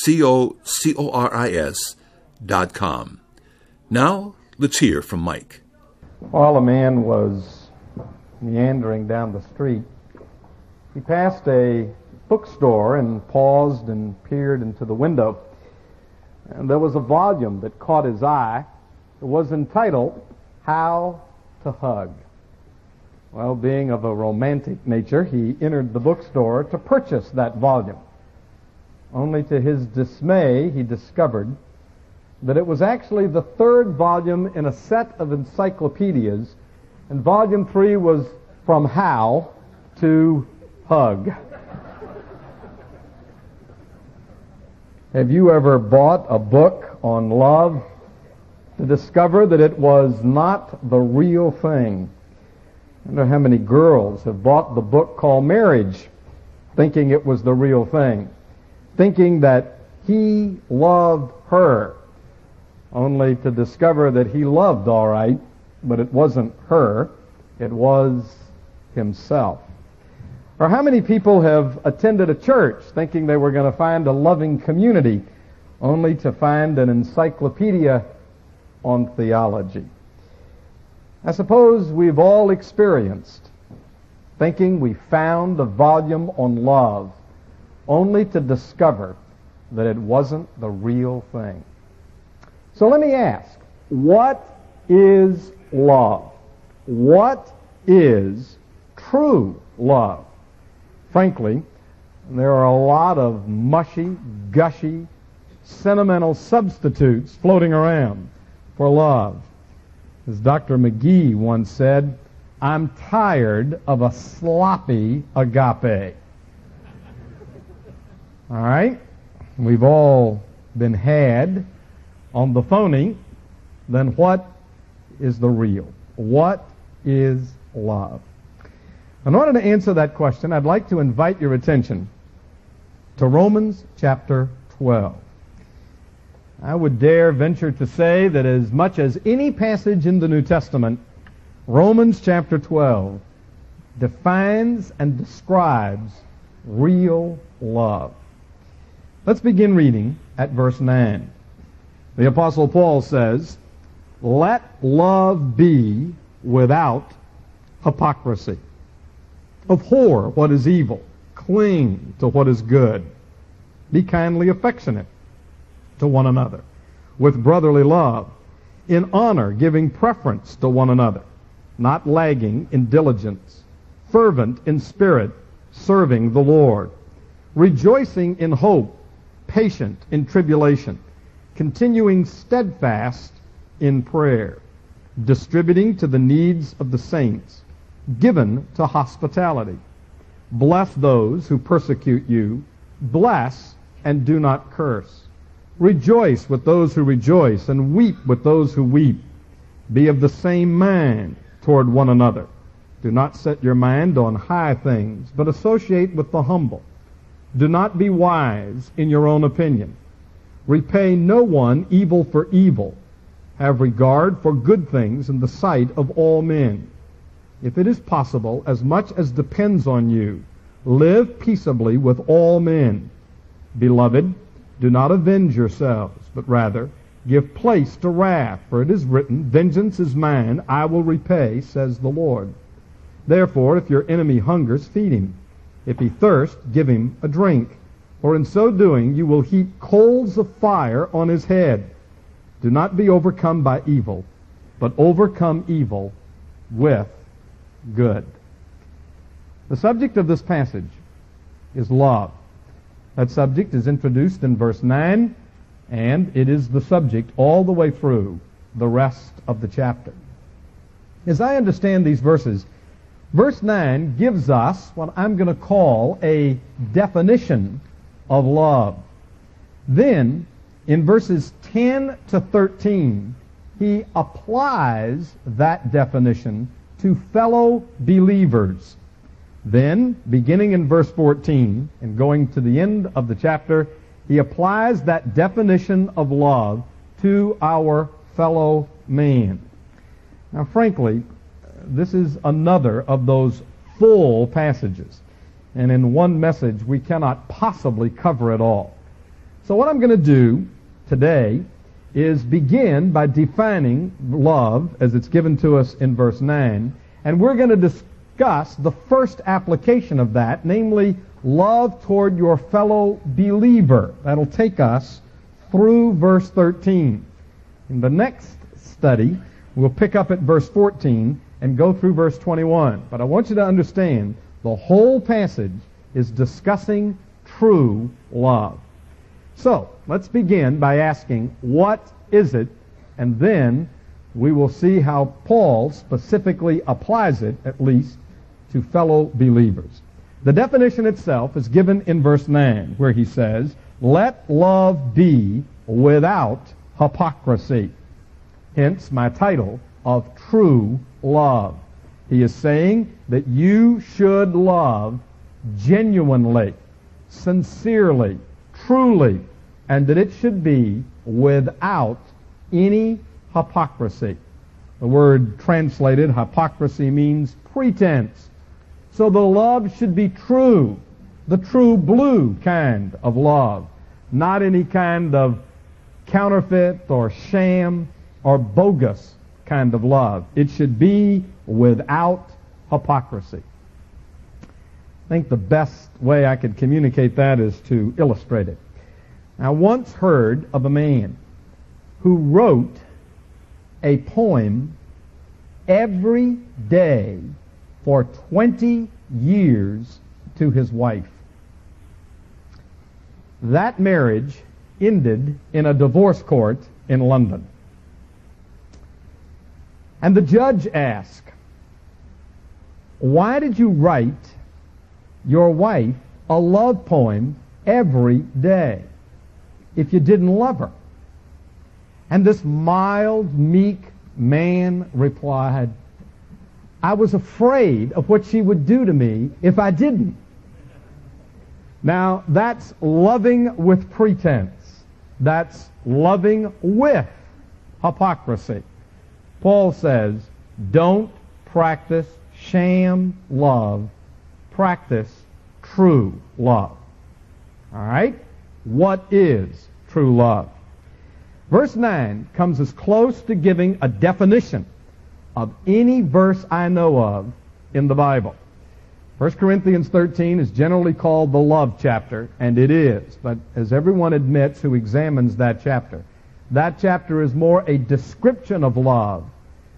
C-O-C-O-R-I-S dot com. Now, let's hear from Mike. While a man was meandering down the street, he passed a bookstore and paused and peered into the window. And there was a volume that caught his eye. It was entitled, How to Hug. Well, being of a romantic nature, he entered the bookstore to purchase that volume. Only to his dismay, he discovered that it was actually the third volume in a set of encyclopedias, and volume three was from how to hug. Have you ever bought a book on love to discover that it was not the real thing? I wonder how many girls have bought the book called Marriage thinking it was the real thing thinking that he loved her, only to discover that he loved all right, but it wasn't her, it was himself. Or how many people have attended a church thinking they were going to find a loving community, only to find an encyclopedia on theology? I suppose we've all experienced thinking we found a volume on love only to discover that it wasn't the real thing. So let me ask, what is love? What is true love? Frankly, there are a lot of mushy, gushy, sentimental substitutes floating around for love. As Dr. McGee once said, I'm tired of a sloppy agape. All right? We've all been had on the phony. Then what is the real? What is love? In order to answer that question, I'd like to invite your attention to Romans chapter 12. I would dare venture to say that as much as any passage in the New Testament, Romans chapter 12 defines and describes real love. Let's begin reading at verse 9. The Apostle Paul says, Let love be without hypocrisy. Abhor what is evil. Cling to what is good. Be kindly affectionate to one another with brotherly love, in honor giving preference to one another, not lagging in diligence, fervent in spirit, serving the Lord, rejoicing in hope, patient in tribulation, continuing steadfast in prayer, distributing to the needs of the saints, given to hospitality. Bless those who persecute you. Bless and do not curse. Rejoice with those who rejoice, and weep with those who weep. Be of the same mind toward one another. Do not set your mind on high things, but associate with the humble. Do not be wise in your own opinion. Repay no one evil for evil. Have regard for good things in the sight of all men. If it is possible, as much as depends on you, live peaceably with all men. Beloved, do not avenge yourselves, but rather give place to wrath, for it is written, Vengeance is mine, I will repay, says the Lord. Therefore, if your enemy hungers, feed him. If he thirst, give him a drink, for in so doing you will heap coals of fire on his head. Do not be overcome by evil, but overcome evil with good. The subject of this passage is love. That subject is introduced in verse 9, and it is the subject all the way through the rest of the chapter. As I understand these verses, Verse 9 gives us what I'm going to call a definition of love. Then In verses 10 to 13, he applies that definition to fellow believers. Then, beginning in verse 14 and going to the end of the chapter, he applies that definition of love to our fellow man. Now, frankly, this is another of those full passages. And in one message, we cannot possibly cover it all. So what I'm going to do today is begin by defining love as it's given to us in verse 9. And we're going to discuss the first application of that, namely love toward your fellow believer. That'll take us through verse 13. In the next study, we'll pick up at verse 14 and go through verse 21. But I want you to understand the whole passage is discussing true love. So, let's begin by asking, what is it? And then we will see how Paul specifically applies it, at least, to fellow believers. The definition itself is given in verse 9, where he says, Let love be without hypocrisy. Hence my title of True Love. He is saying that you should love genuinely, sincerely, truly, and that it should be without any hypocrisy. The word translated hypocrisy means pretense. So the love should be true, the true blue kind of love, not any kind of counterfeit or sham or bogus kind of love. It should be without hypocrisy. I think the best way I could communicate that is to illustrate it. I once heard of a man who wrote a poem every day for 20 years to his wife. That marriage ended in a divorce court in London. And the judge asked, Why did you write your wife a love poem every day if you didn't love her? And this mild, meek man replied, I was afraid of what she would do to me if I didn't. Now, that's loving with pretense. That's loving with hypocrisy. Paul says, don't practice sham love. Practice true love. All right? What is true love? Verse 9 comes as close to giving a definition of any verse I know of in the Bible. 1 Corinthians 13 is generally called the love chapter, and it is. But as everyone admits who examines that chapter, that chapter is more a description of love,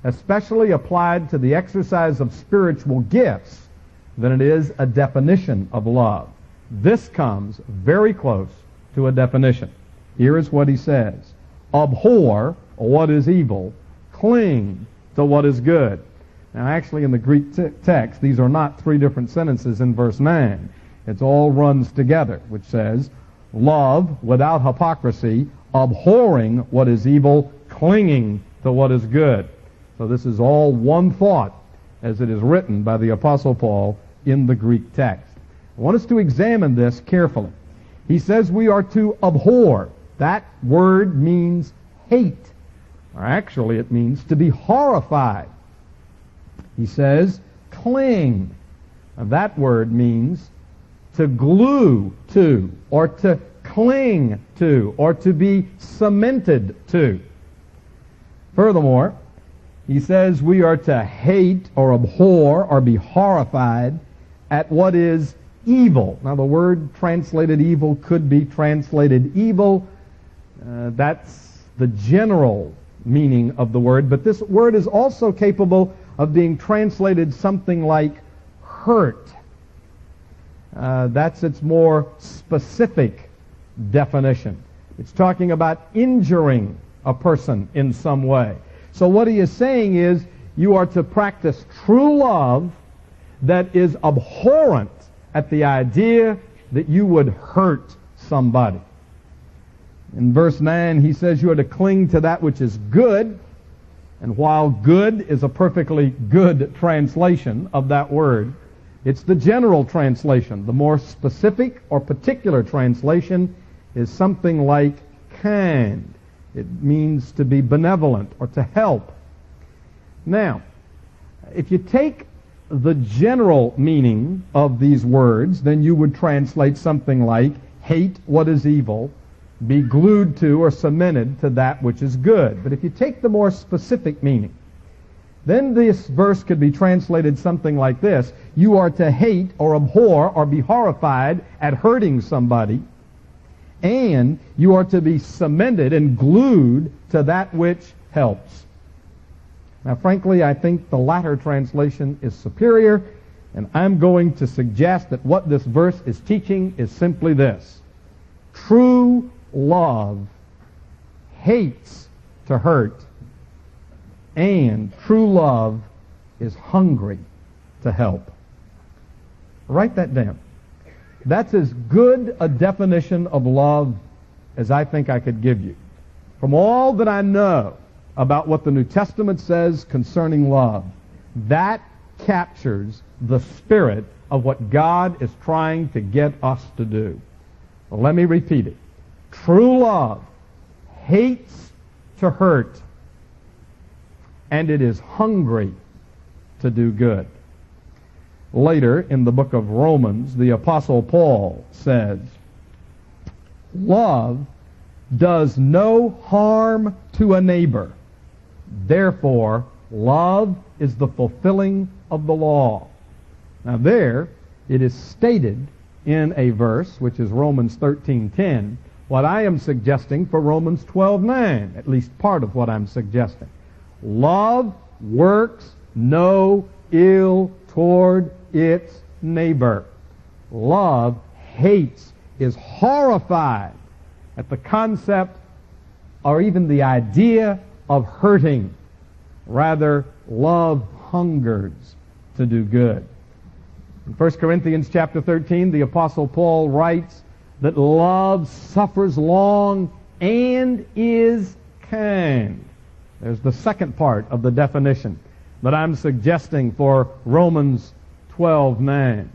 especially applied to the exercise of spiritual gifts, than it is a definition of love. This comes very close to a definition. Here is what he says. Abhor what is evil. Cling to what is good. Now, actually, in the Greek t- text, these are not three different sentences in verse 9. It all runs together, which says, Love without hypocrisy, abhorring what is evil, clinging to what is good. So this is all one thought as it is written by the Apostle Paul in the Greek text. I want us to examine this carefully. He says we are to abhor. That word means hate. Or actually, it means to be horrified. He says cling. Now, that word means to glue to, or to cling to, or to be cemented to. Furthermore, he says we are to hate or abhor or be horrified at what is evil. Now, the word translated evil could be translated evil. Uh, that's the general meaning of the word, but this word is also capable of being translated something like hurt. Uh, that's its more specific definition. It's talking about injuring a person in some way. So what he is saying is you are to practice true love that is abhorrent at the idea that you would hurt somebody. In verse 9, he says you are to cling to that which is good. And while good is a perfectly good translation of that word, it's the general translation. The more specific or particular translation is something like kind. It means to be benevolent or to help. Now, if you take the general meaning of these words, then you would translate something like hate what is evil, be glued to or cemented to that which is good. But if you take the more specific meaning, then this verse could be translated something like this. You are to hate or abhor or be horrified at hurting somebody, and you are to be cemented and glued to that which helps. Now, frankly, I think the latter translation is superior, and I'm going to suggest that what this verse is teaching is simply this. True love hates to hurt, and true love is hungry to help. Write that down. That's as good a definition of love as I think I could give you. From all that I know about what the New Testament says concerning love, that captures the spirit of what God is trying to get us to do. Well, let me repeat it. True love hates to hurt, and it is hungry to do good. Later in the book of Romans, the Apostle Paul says, Love does no harm to a neighbor. Therefore, love is the fulfilling of the law. Now there, it is stated in a verse, which is Romans 13.10, what I am suggesting for Romans 12.9, at least part of what I'm suggesting. Love works no ill toward its neighbor. Love hates, is horrified at the concept or even the idea of hurting. Rather, love hungers to do good. In 1 Corinthians chapter 13, the apostle Paul writes that love suffers long and is kind. There's the second part of the definition that I'm suggesting for Romans 12:9.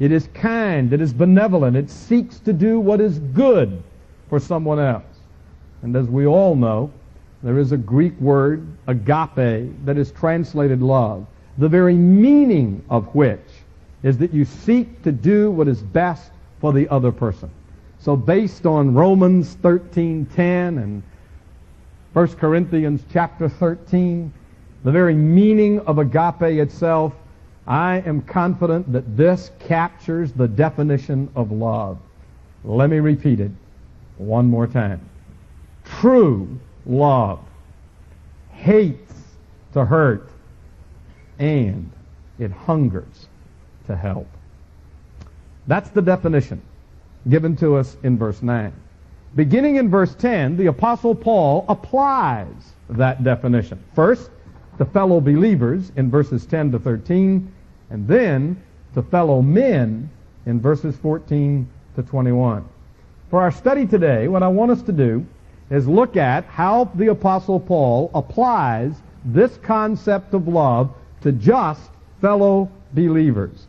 It is kind, it is benevolent, it seeks to do what is good for someone else. And as we all know, there is a Greek word, agape, that is translated love, the very meaning of which is that you seek to do what is best for the other person. So based on Romans 13:10 and 1 Corinthians chapter 13, the very meaning of agape itself I am confident that this captures the definition of love. Let me repeat it one more time. True love hates to hurt and it hungers to help. That's the definition given to us in verse 9. Beginning in verse 10, the Apostle Paul applies that definition. First, to fellow believers in verses 10 to 13, and then to fellow men in verses 14 to 21. For our study today, what I want us to do is look at how the Apostle Paul applies this concept of love to just fellow believers.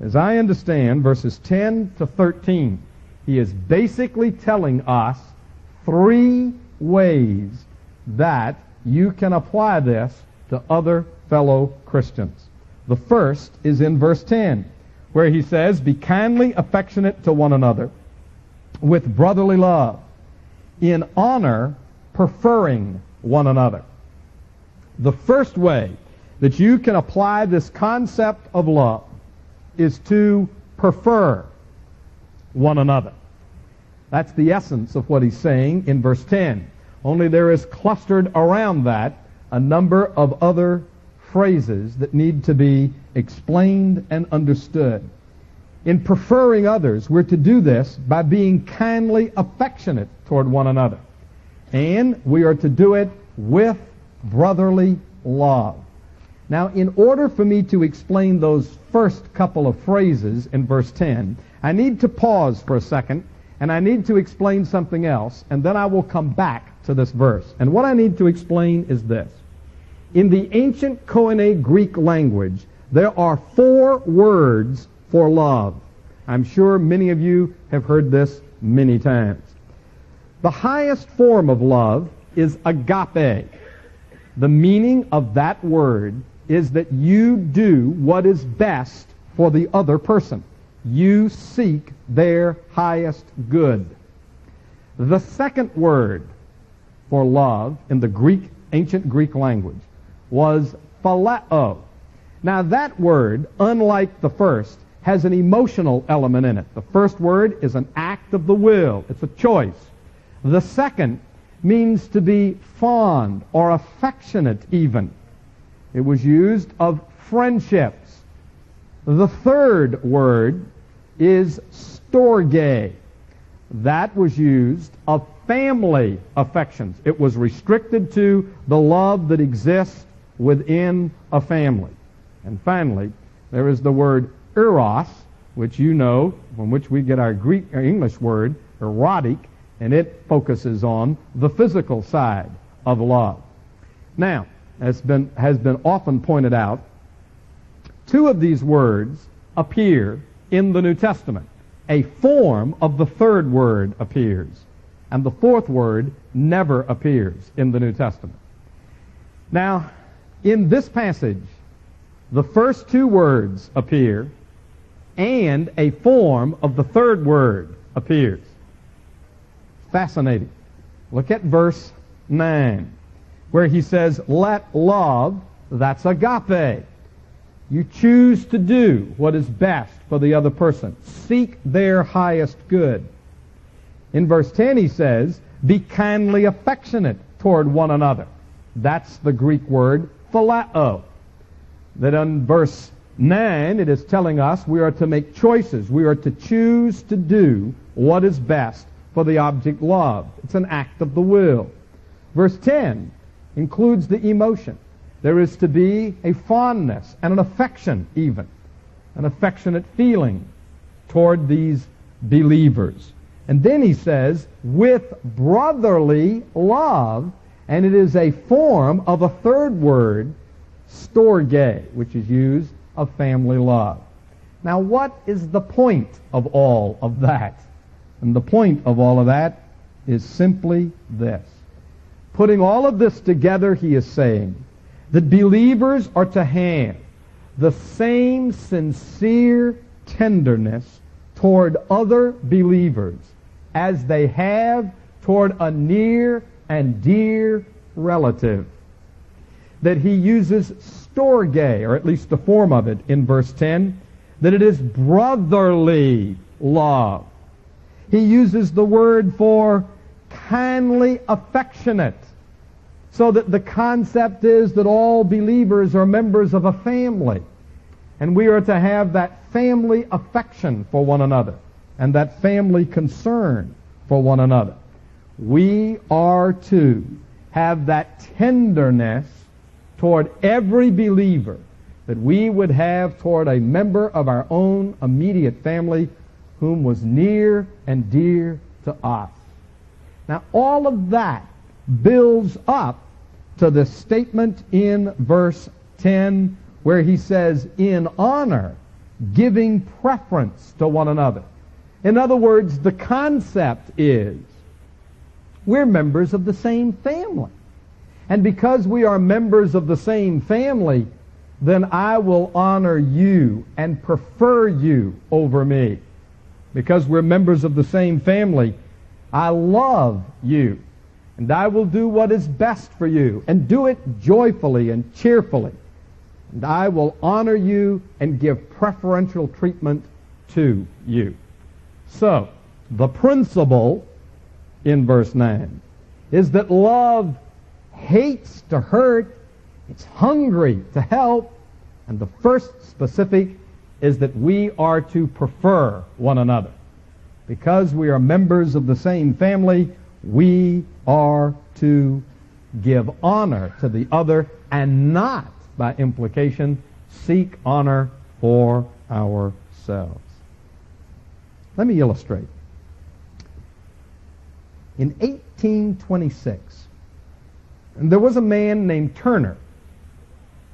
As I understand, verses 10 to 13, he is basically telling us three ways that you can apply this to other fellow Christians. The first is in verse 10, where he says, Be kindly affectionate to one another with brotherly love, in honor preferring one another. The first way that you can apply this concept of love is to prefer one another. That's the essence of what he's saying in verse 10. Only there is clustered around that a number of other phrases that need to be explained and understood. In preferring others, we're to do this by being kindly affectionate toward one another. And we are to do it with brotherly love. Now, in order for me to explain those first couple of phrases in verse 10, I need to pause for a second And I need to explain something else, and then I will come back to this verse. And what I need to explain is this. In the ancient Koine Greek language, there are four words for love. I'm sure many of you have heard this many times. The highest form of love is agape. The meaning of that word is that you do what is best for the other person. You seek their highest good. The second word for love in the Greek, ancient Greek language was phileo. Now that word, unlike the first, has an emotional element in it. The first word is an act of the will. It's a choice. The second means to be fond or affectionate even. It was used of friendships. The third word is storge. That was used of family affections. It was restricted to the love that exists within a family. And finally, there is the word eros, which you know, from which we get our Greek English word erotic, and it focuses on the physical side of love. Now, as been, has been often pointed out, two of these words appear in the New Testament. A form of the third word appears, and the fourth word never appears in the New Testament. Now, in this passage, the first two words appear, and a form of the third word appears. Fascinating. Look at verse 9, where he says, Let love, that's agape. You choose to do what is best for the other person. Seek their highest good. In verse 10 he says, Be kindly affectionate toward one another. That's the Greek word phileo. That in verse 9 it is telling us we are to make choices. We are to choose to do what is best for the object loved. It's an act of the will. Verse 10 includes the emotion. There is to be a fondness and an affection, even, an affectionate feeling toward these believers. And then he says, with brotherly love, and it is a form of a third word, storge, which is used of family love. Now, what is the point of all of that? And the point of all of that is simply this. Putting all of this together, he is saying that believers are to have the same sincere tenderness toward other believers as they have toward a near and dear relative. That he uses storge, or at least the form of it in verse 10, that it is brotherly love. He uses the word for kindly affectionate. So that the concept is that all believers are members of a family. And we are to have that family affection for one another and that family concern for one another. We are to have that tenderness toward every believer that we would have toward a member of our own immediate family whom was near and dear to us. Now, all of that builds up to the statement in verse 10 where he says, in honor, giving preference to one another. In other words, the concept is we're members of the same family. And because we are members of the same family, then I will honor you and prefer you over me because we're members of the same family, I love you. And I will do what is best for you and do it joyfully and cheerfully. And I will honor you and give preferential treatment to you. So, the principle in verse 9 is that love hates to hurt, it's hungry to help, and the first specific is that we are to prefer one another. Because we are members of the same family, we are to give honor to the other and not, by implication, seek honor for ourselves. Let me illustrate. In 1826. And there was a man named Turner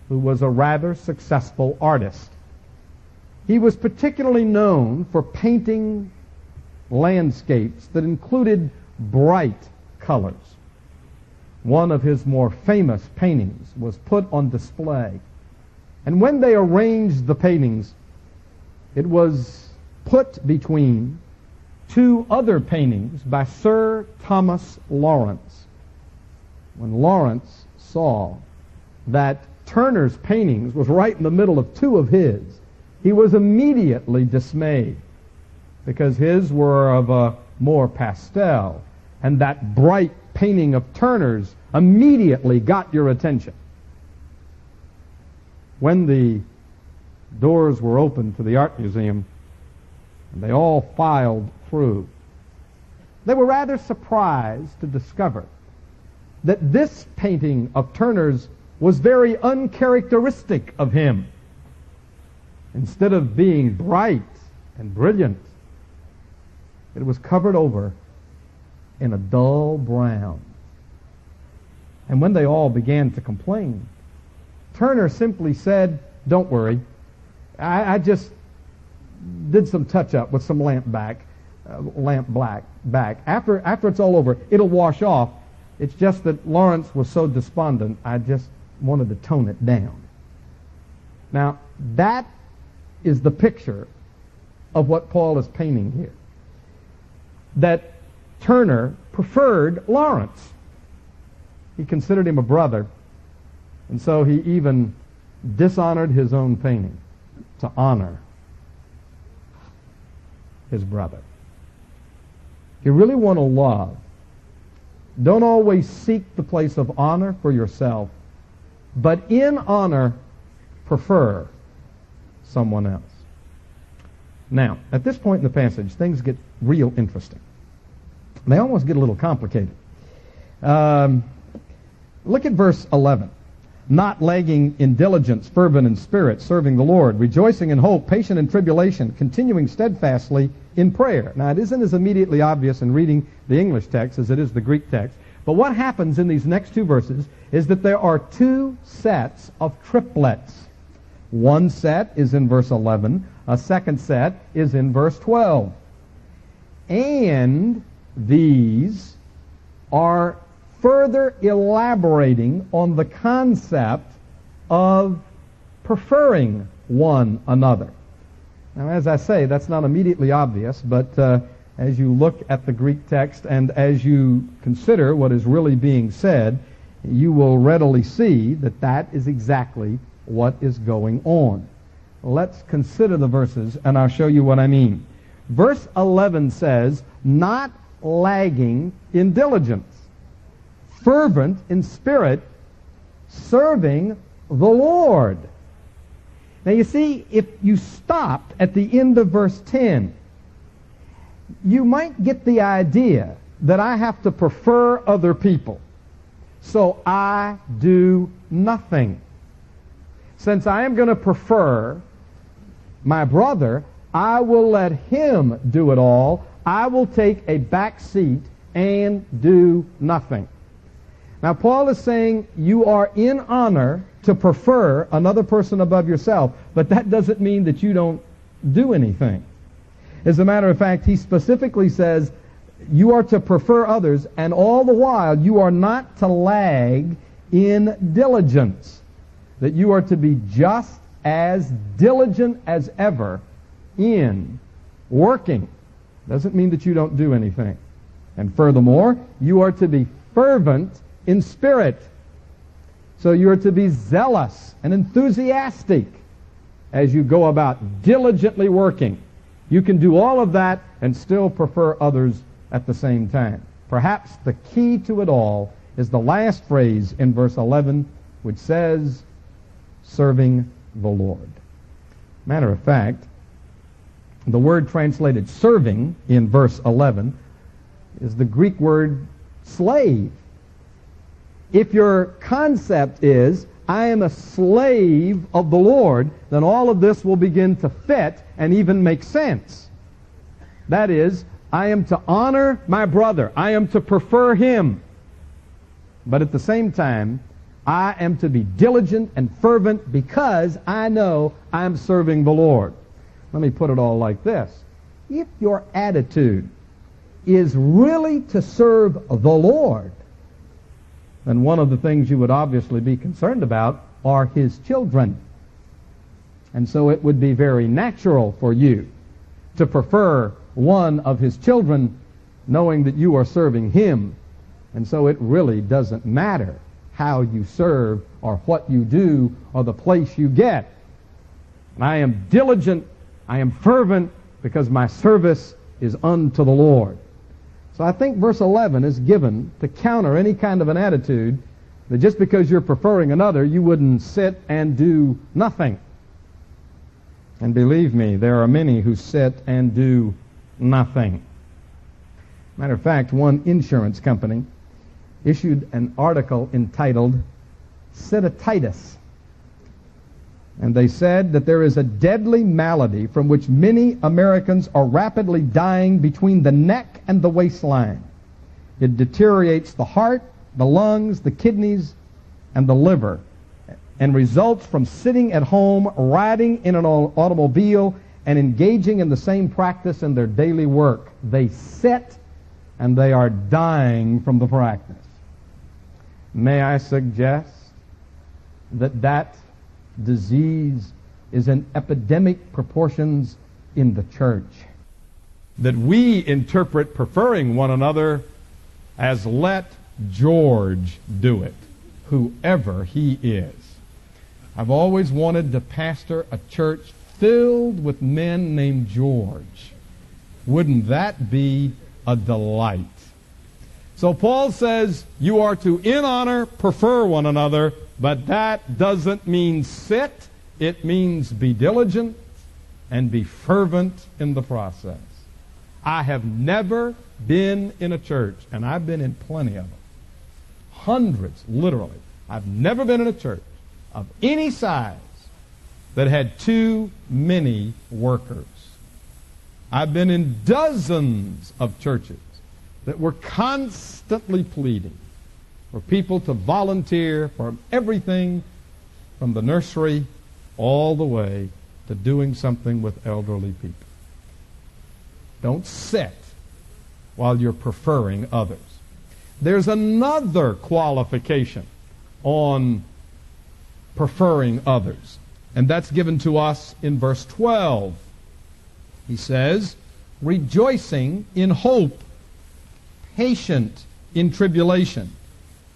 who was a rather successful artist. He was particularly known for painting landscapes that included bright colors. One of his more famous paintings was put on display. And when they arranged the paintings, it was put between two other paintings by Sir Thomas Lawrence. When Lawrence saw that Turner's paintings was right in the middle of two of his, he was immediately dismayed because his were of a more pastel, and that bright painting of Turner's immediately got your attention. When the doors were opened to the art museum, and they all filed through, they were rather surprised to discover that this painting of Turner's was very uncharacteristic of him. Instead of being bright and brilliant, it was covered over in a dull brown. And when they all began to complain, Turner simply said, Don't worry. I, I just did some touch up with some lamp back, lamp black back. After, after it's all over, it'll wash off. It's just that Lawrence was so despondent, I just wanted to tone it down. Now, that is the picture of what Paul is painting here. That Turner preferred Lawrence. He considered him a brother, and so he even dishonored his own painting to honor his brother. You really want to love, don't always seek the place of honor for yourself, but in honor, prefer someone else. Now, at this point in the passage, things get real interesting. They almost get a little complicated. Um, look at verse 11. Not lagging in diligence, fervent in spirit, serving the Lord, rejoicing in hope, patient in tribulation, continuing steadfastly in prayer. Now, it isn't as immediately obvious in reading the English text as it is the Greek text. But what happens in these next two verses is that there are two sets of triplets. One set is in verse 11. A second set is in verse 12. And these are further elaborating on the concept of preferring one another. Now, as I say, that's not immediately obvious, but uh, as you look at the Greek text and as you consider what is really being said, you will readily see that that is exactly what is going on. Let's consider the verses, and I'll show you what I mean. Verse 11 says, not lagging in diligence, fervent in spirit, serving the Lord. Now you see, if you stopped at the end of verse 10, you might get the idea that I have to prefer other people. So I do nothing. Since I am going to prefer my brother, I will let him do it all. I will take a back seat and do nothing. Now, Paul is saying you are in honor to prefer another person above yourself, but that doesn't mean that you don't do anything. As a matter of fact, he specifically says you are to prefer others, and all the while you are not to lag in diligence. That you are to be just as diligent as ever in working. Doesn't mean that you don't do anything. And furthermore, you are to be fervent in spirit. So you are to be zealous and enthusiastic as you go about diligently working. You can do all of that and still prefer others at the same time. Perhaps the key to it all is the last phrase in verse 11, which says, serving the Lord. Matter of fact, the word translated serving in verse 11 is the Greek word slave. If your concept is, I am a slave of the Lord, then all of this will begin to fit and even make sense. That is, I am to honor my brother. I am to prefer him. But at the same time, I am to be diligent and fervent because I know I'm serving the Lord. Let me put it all like this. If your attitude is really to serve the Lord, then one of the things you would obviously be concerned about are his children. And so it would be very natural for you to prefer one of his children knowing that you are serving him. And so it really doesn't matter how you serve or what you do or the place you get. And I am diligent, I am fervent because my service is unto the Lord. So I think verse 11 is given to counter any kind of an attitude that just because you're preferring another, you wouldn't sit and do nothing. And believe me, there are many who sit and do nothing. Matter of fact, one insurance company issued an article entitled Sitatitis. And they said that there is a deadly malady from which many Americans are rapidly dying between the neck and the waistline. It deteriorates the heart, the lungs, the kidneys, and the liver, and results from sitting at home, riding in an automobile, and engaging in the same practice in their daily work. They sit and they are dying from the practice. May I suggest that that disease is in epidemic proportions in the church. That we interpret preferring one another as let George do it, whoever he is. I've always wanted to pastor a church filled with men named George. Wouldn't that be a delight? So Paul says you are to, in honor, prefer one another, but that doesn't mean sit. It means be diligent and be fervent in the process. I have never been in a church, and I've been in plenty of them. Hundreds, literally. I've never been in a church of any size that had too many workers. I've been in dozens of churches that we're constantly pleading for people to volunteer for everything from the nursery all the way to doing something with elderly people. Don't sit while you're preferring others. There's another qualification on preferring others, and that's given to us in verse 12. He says, rejoicing in hope patient in tribulation,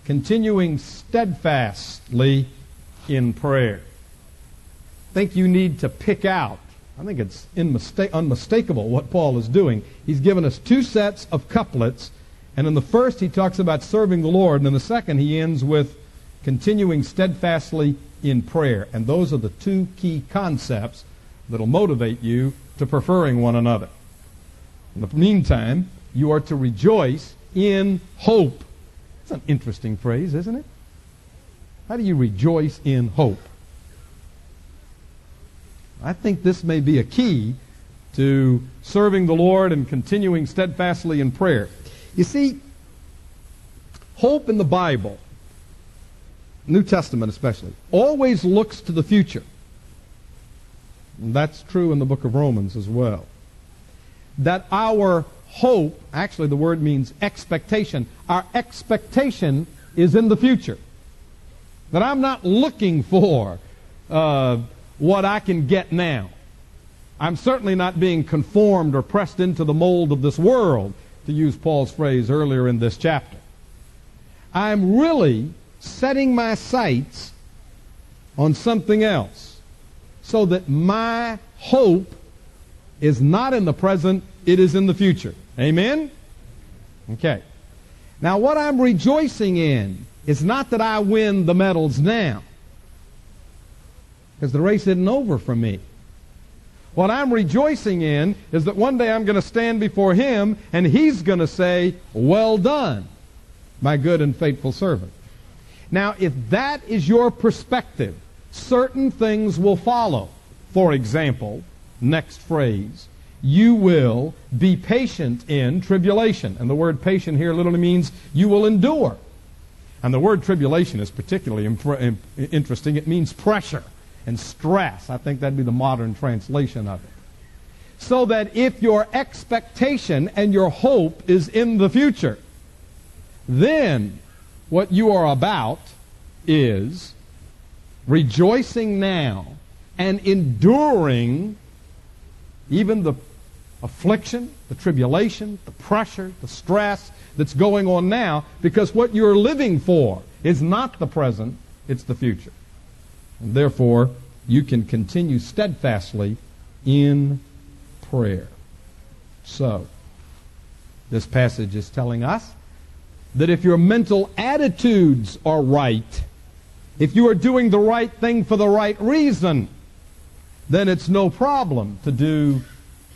continuing steadfastly in prayer. I think you need to pick out, I think it's unmistakable what Paul is doing. He's given us two sets of couplets, and in the first he talks about serving the Lord, and in the second he ends with continuing steadfastly in prayer. And those are the two key concepts that'll motivate you to preferring one another. In the meantime, you are to rejoice in hope. It's an interesting phrase, isn't it? How do you rejoice in hope? I think this may be a key to serving the Lord and continuing steadfastly in prayer. You see, hope in the Bible, New Testament especially, always looks to the future. And that's true in the book of Romans as well. That our hope, actually the word means expectation. Our expectation is in the future. That I'm not looking for uh, what I can get now. I'm certainly not being conformed or pressed into the mold of this world, to use Paul's phrase earlier in this chapter. I'm really setting my sights on something else so that my hope is not in the present, it is in the future. Amen? Okay. Now, what I'm rejoicing in is not that I win the medals now, because the race isn't over for me. What I'm rejoicing in is that one day I'm going to stand before Him and He's going to say, Well done, my good and faithful servant. Now, if that is your perspective, certain things will follow. For example, next phrase, you will be patient in tribulation. And the word patient here literally means you will endure. And the word tribulation is particularly imp- interesting. It means pressure and stress. I think that'd be the modern translation of it. So that if your expectation and your hope is in the future, then what you are about is rejoicing now and enduring even the affliction, the tribulation, the pressure, the stress that's going on now, because what you're living for is not the present, it's the future. And therefore, you can continue steadfastly in prayer. So, this passage is telling us that if your mental attitudes are right, if you are doing the right thing for the right reason, then it's no problem to do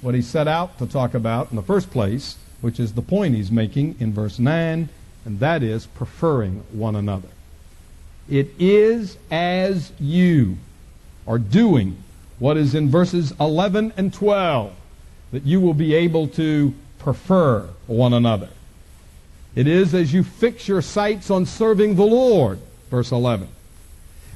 what he set out to talk about in the first place, which is the point he's making in verse 9, and that is preferring one another. It is as you are doing what is in verses 11 and 12 that you will be able to prefer one another. It is as you fix your sights on serving the Lord, verse 11,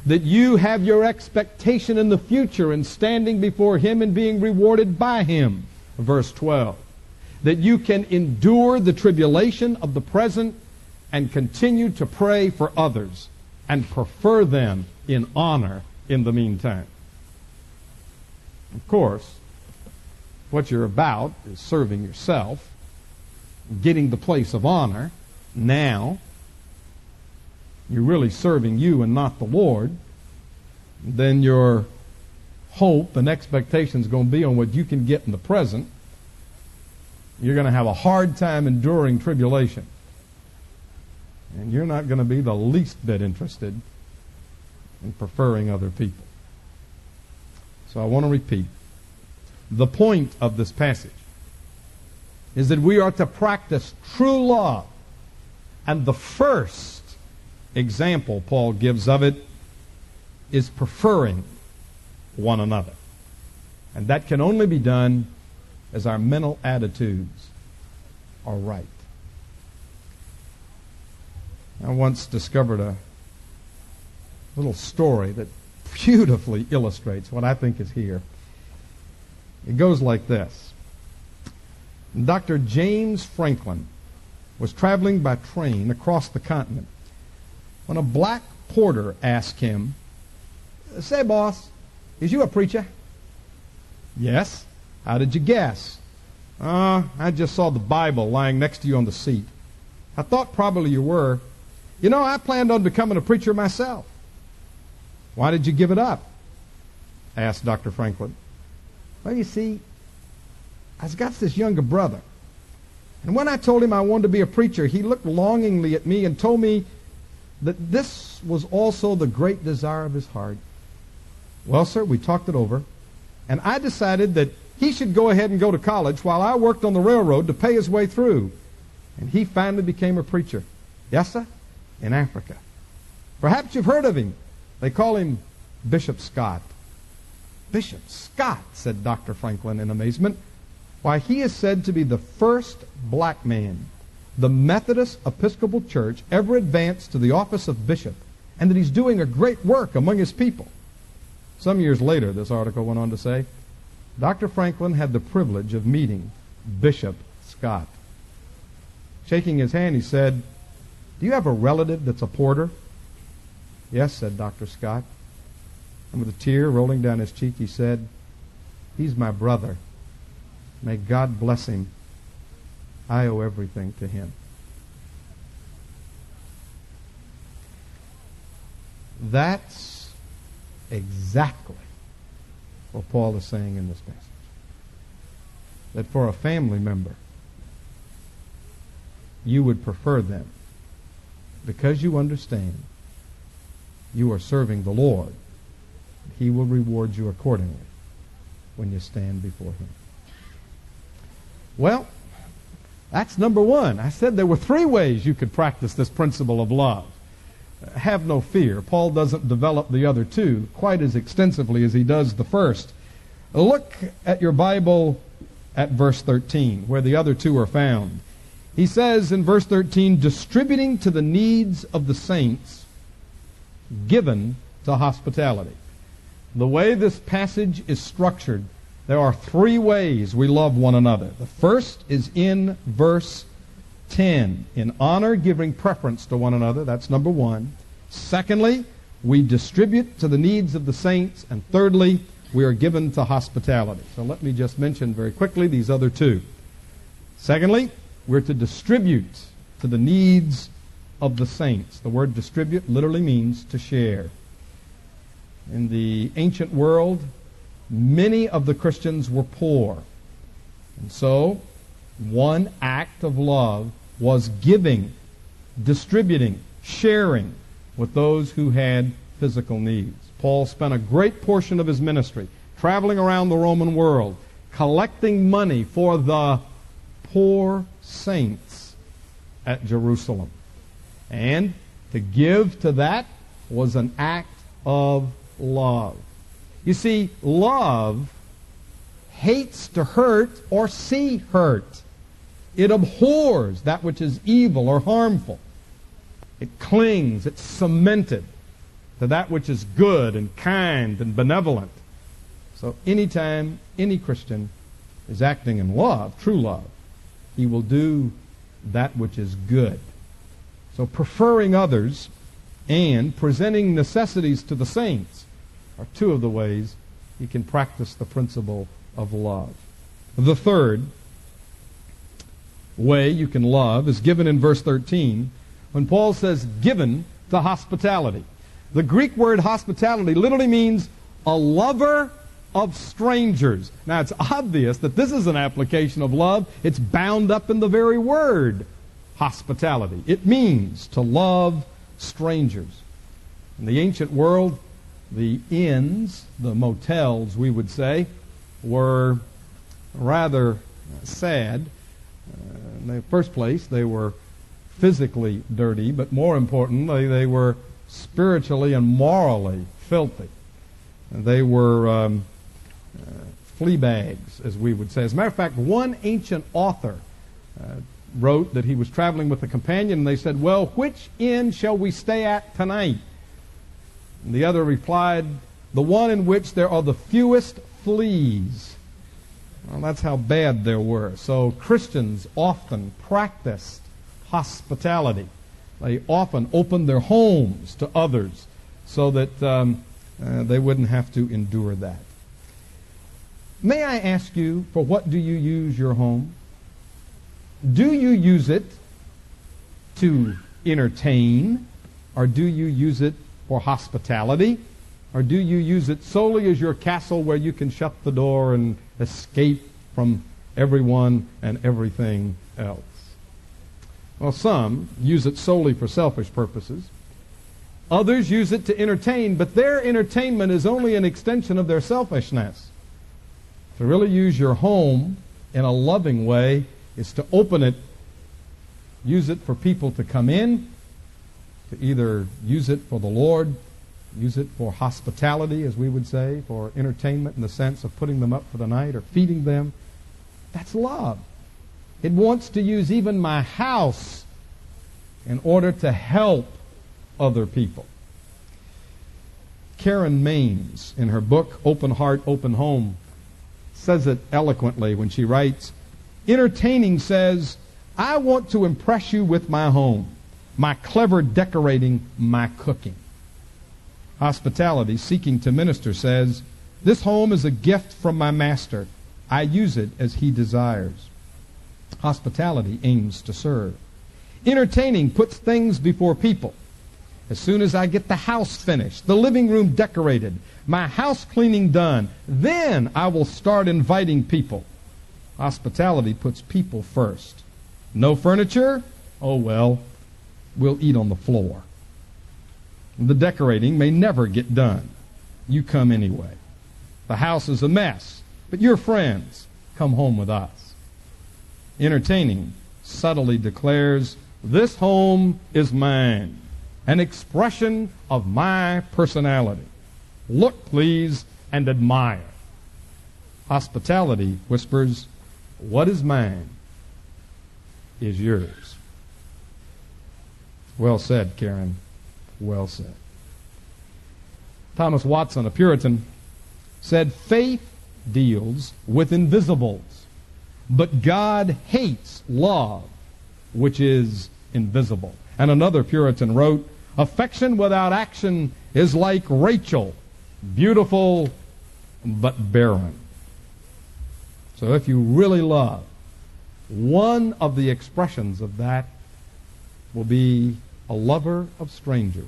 that you have your expectation in the future and standing before Him and being rewarded by Him, verse 12. That you can endure the tribulation of the present and continue to pray for others and prefer them in honor in the meantime. Of course, what you're about is serving yourself getting the place of honor now, you're really serving you and not the Lord, then your hope and expectation is going to be on what you can get in the present. You're going to have a hard time enduring tribulation. And you're not going to be the least bit interested in preferring other people. So I want to repeat. The point of this passage is that we are to practice true love. And the first example Paul gives of it is preferring one another. And that can only be done as our mental attitudes are right. I once discovered a little story that beautifully illustrates what I think is here. It goes like this Dr. James Franklin was traveling by train across the continent when a black porter asked him, Say, boss, is you a preacher? Yes. How did you guess? Uh, I just saw the Bible lying next to you on the seat. I thought probably you were. You know, I planned on becoming a preacher myself. Why did you give it up? asked Dr. Franklin. Well, you see, I've got this younger brother. And when I told him I wanted to be a preacher, he looked longingly at me and told me that this was also the great desire of his heart. Well, sir, we talked it over, and I decided that he should go ahead and go to college while I worked on the railroad to pay his way through. And he finally became a preacher. Yes, sir? In Africa. Perhaps you've heard of him. They call him Bishop Scott. Bishop Scott, said Dr. Franklin in amazement. Why, he is said to be the first black man the Methodist Episcopal Church ever advanced to the office of bishop, and that he's doing a great work among his people. Some years later, this article went on to say, Dr. Franklin had the privilege of meeting Bishop Scott. Shaking his hand, he said, Do you have a relative that's a porter? Yes, said Dr. Scott. And with a tear rolling down his cheek, he said, He's my brother. May God bless him. I owe everything to him. That's exactly what Paul is saying in this passage. That for a family member, you would prefer them because you understand you are serving the Lord. He will reward you accordingly when you stand before him. Well, that's number one. I said there were three ways you could practice this principle of love. Have no fear. Paul doesn't develop the other two quite as extensively as he does the first. Look at your Bible at verse 13, where the other two are found. He says in verse 13, distributing to the needs of the saints given to hospitality. The way this passage is structured, there are three ways we love one another. The first is in verse 10. In honor, giving preference to one another. That's number one. Secondly, we distribute to the needs of the saints. And thirdly, we are given to hospitality. So let me just mention very quickly these other two. Secondly, we're to distribute to the needs of the saints. The word distribute literally means to share. In the ancient world, many of the Christians were poor. And so, one act of love was giving, distributing, sharing with those who had physical needs. Paul spent a great portion of his ministry traveling around the Roman world, collecting money for the poor saints at Jerusalem. And to give to that was an act of love. You see, love hates to hurt or see hurt. It abhors that which is evil or harmful. It clings, it's cemented to that which is good and kind and benevolent. So anytime any Christian is acting in love, true love, he will do that which is good. So preferring others and presenting necessities to the saints are two of the ways he can practice the principle of love. The third way you can love is given in verse 13 when Paul says given to hospitality. The Greek word hospitality literally means a lover of strangers. Now it's obvious that this is an application of love. It's bound up in the very word hospitality. It means to love strangers. In the ancient world, the inns, the motels, we would say, were rather sad. Uh, in the first place, they were physically dirty, but more importantly, they were spiritually and morally filthy. They were um, uh, flea bags, as we would say. As a matter of fact, one ancient author uh, wrote that he was traveling with a companion, and they said, Well, which inn shall we stay at tonight? And the other replied, The one in which there are the fewest fleas. Well, that's how bad there were. So Christians often practiced hospitality. They often opened their homes to others so that um, uh, they wouldn't have to endure that. May I ask you, for what do you use your home? Do you use it to entertain, or do you use it for hospitality? Or do you use it solely as your castle where you can shut the door and escape from everyone and everything else? Well, some use it solely for selfish purposes. Others use it to entertain, but their entertainment is only an extension of their selfishness. To really use your home in a loving way is to open it, use it for people to come in, to either use it for the Lord, use it for hospitality, as we would say, for entertainment in the sense of putting them up for the night or feeding them. That's love. It wants to use even my house in order to help other people. Karen Mains, in her book Open Heart, Open Home, says it eloquently when she writes, Entertaining says, I want to impress you with my home my clever decorating, my cooking. Hospitality, seeking to minister, says, This home is a gift from my master. I use it as he desires. Hospitality aims to serve. Entertaining puts things before people. As soon as I get the house finished, the living room decorated, my house cleaning done, then I will start inviting people. Hospitality puts people first. No furniture? Oh well, will eat on the floor. The decorating may never get done. You come anyway. The house is a mess, but your friends come home with us. Entertaining subtly declares, This home is mine, an expression of my personality. Look, please, and admire. Hospitality whispers, What is mine is yours. Well said, Karen. Well said. Thomas Watson, a Puritan, said, Faith deals with invisibles, but God hates love, which is invisible. And another Puritan wrote, Affection without action is like Rachel, beautiful but barren. So if you really love, one of the expressions of that will be a lover of strangers,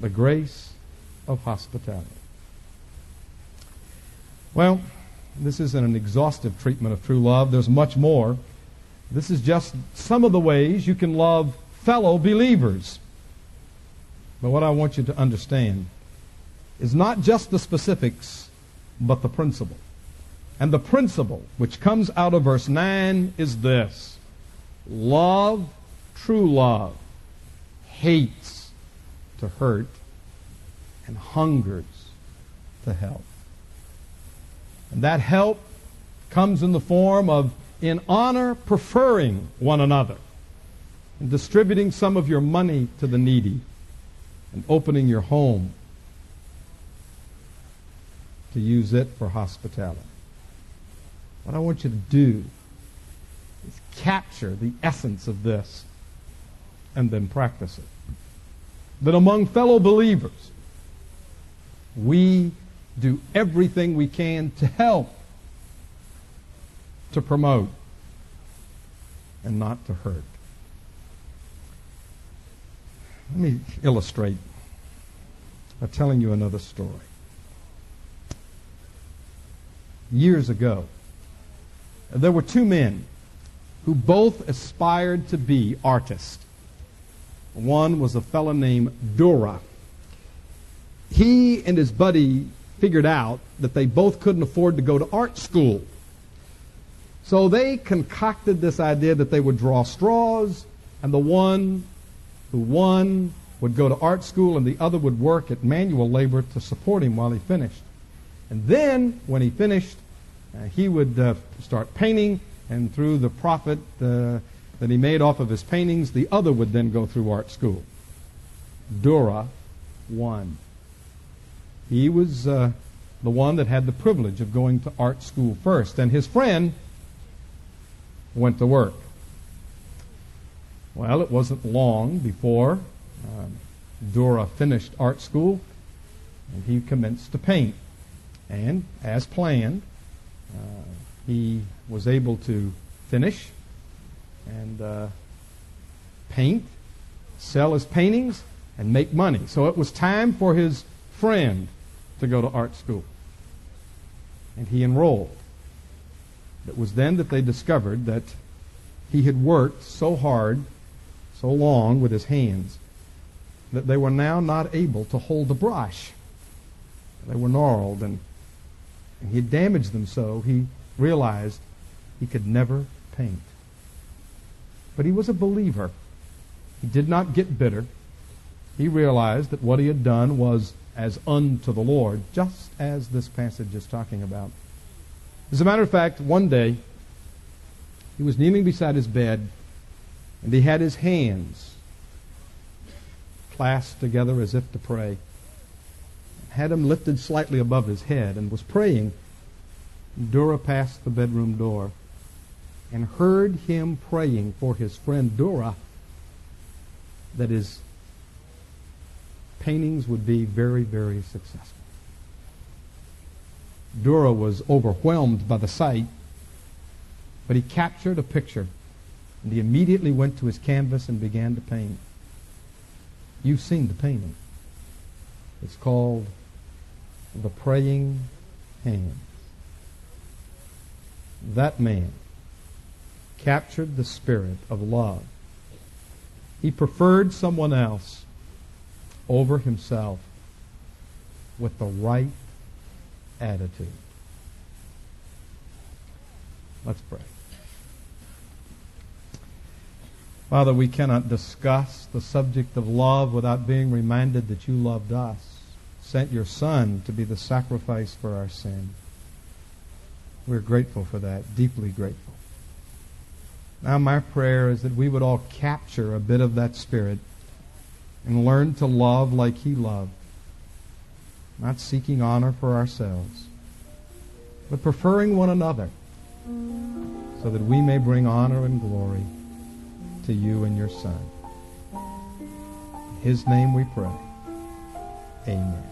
the grace of hospitality. Well, this isn't an exhaustive treatment of true love. There's much more. This is just some of the ways you can love fellow believers. But what I want you to understand is not just the specifics, but the principle. And the principle which comes out of verse 9 is this love, true love, hates to hurt and hungers to help. And that help comes in the form of, in honor, preferring one another and distributing some of your money to the needy and opening your home to use it for hospitality. What I want you to do is capture the essence of this and then practice it. That among fellow believers, we do everything we can to help, to promote, and not to hurt. Let me illustrate by telling you another story. Years ago, there were two men who both aspired to be artists. One was a fellow named Dürer. He and his buddy figured out that they both couldn't afford to go to art school. So they concocted this idea that they would draw straws, and the one who won would go to art school, and the other would work at manual labor to support him while he finished. And then, when he finished, uh, he would uh, start painting, and through the profit uh, that he made off of his paintings, the other would then go through art school. Dürer won. He was uh, the one that had the privilege of going to art school first, and his friend went to work. Well, it wasn't long before uh, Dürer finished art school, and he commenced to paint. And as planned, uh, he was able to finish and uh, paint, sell his paintings, and make money. So it was time for his friend to go to art school. And he enrolled. It was then that they discovered that he had worked so hard, so long with his hands, that they were now not able to hold the brush. They were gnarled, and, and he had damaged them so he realized he could never paint. But he was a believer. He did not get bitter. He realized that what he had done was as unto the Lord, just as this passage is talking about. As a matter of fact, one day, he was kneeling beside his bed, and he had his hands clasped together as if to pray, had them lifted slightly above his head, and was praying. Dürer passed the bedroom door and heard him praying for his friend Dürer that his paintings would be very, very successful. Dürer was overwhelmed by the sight, but he captured a picture and he immediately went to his canvas and began to paint. You've seen the painting. It's called The Praying Hands. That man captured the spirit of love. He preferred someone else over himself with the right attitude. Let's pray. Father, we cannot discuss the subject of love without being reminded that you loved us, sent your Son to be the sacrifice for our sin. We're grateful for that, deeply grateful. Now, my prayer is that we would all capture a bit of that spirit and learn to love like He loved, not seeking honor for ourselves, but preferring one another so that we may bring honor and glory to you and your Son. In His name we pray. Amen.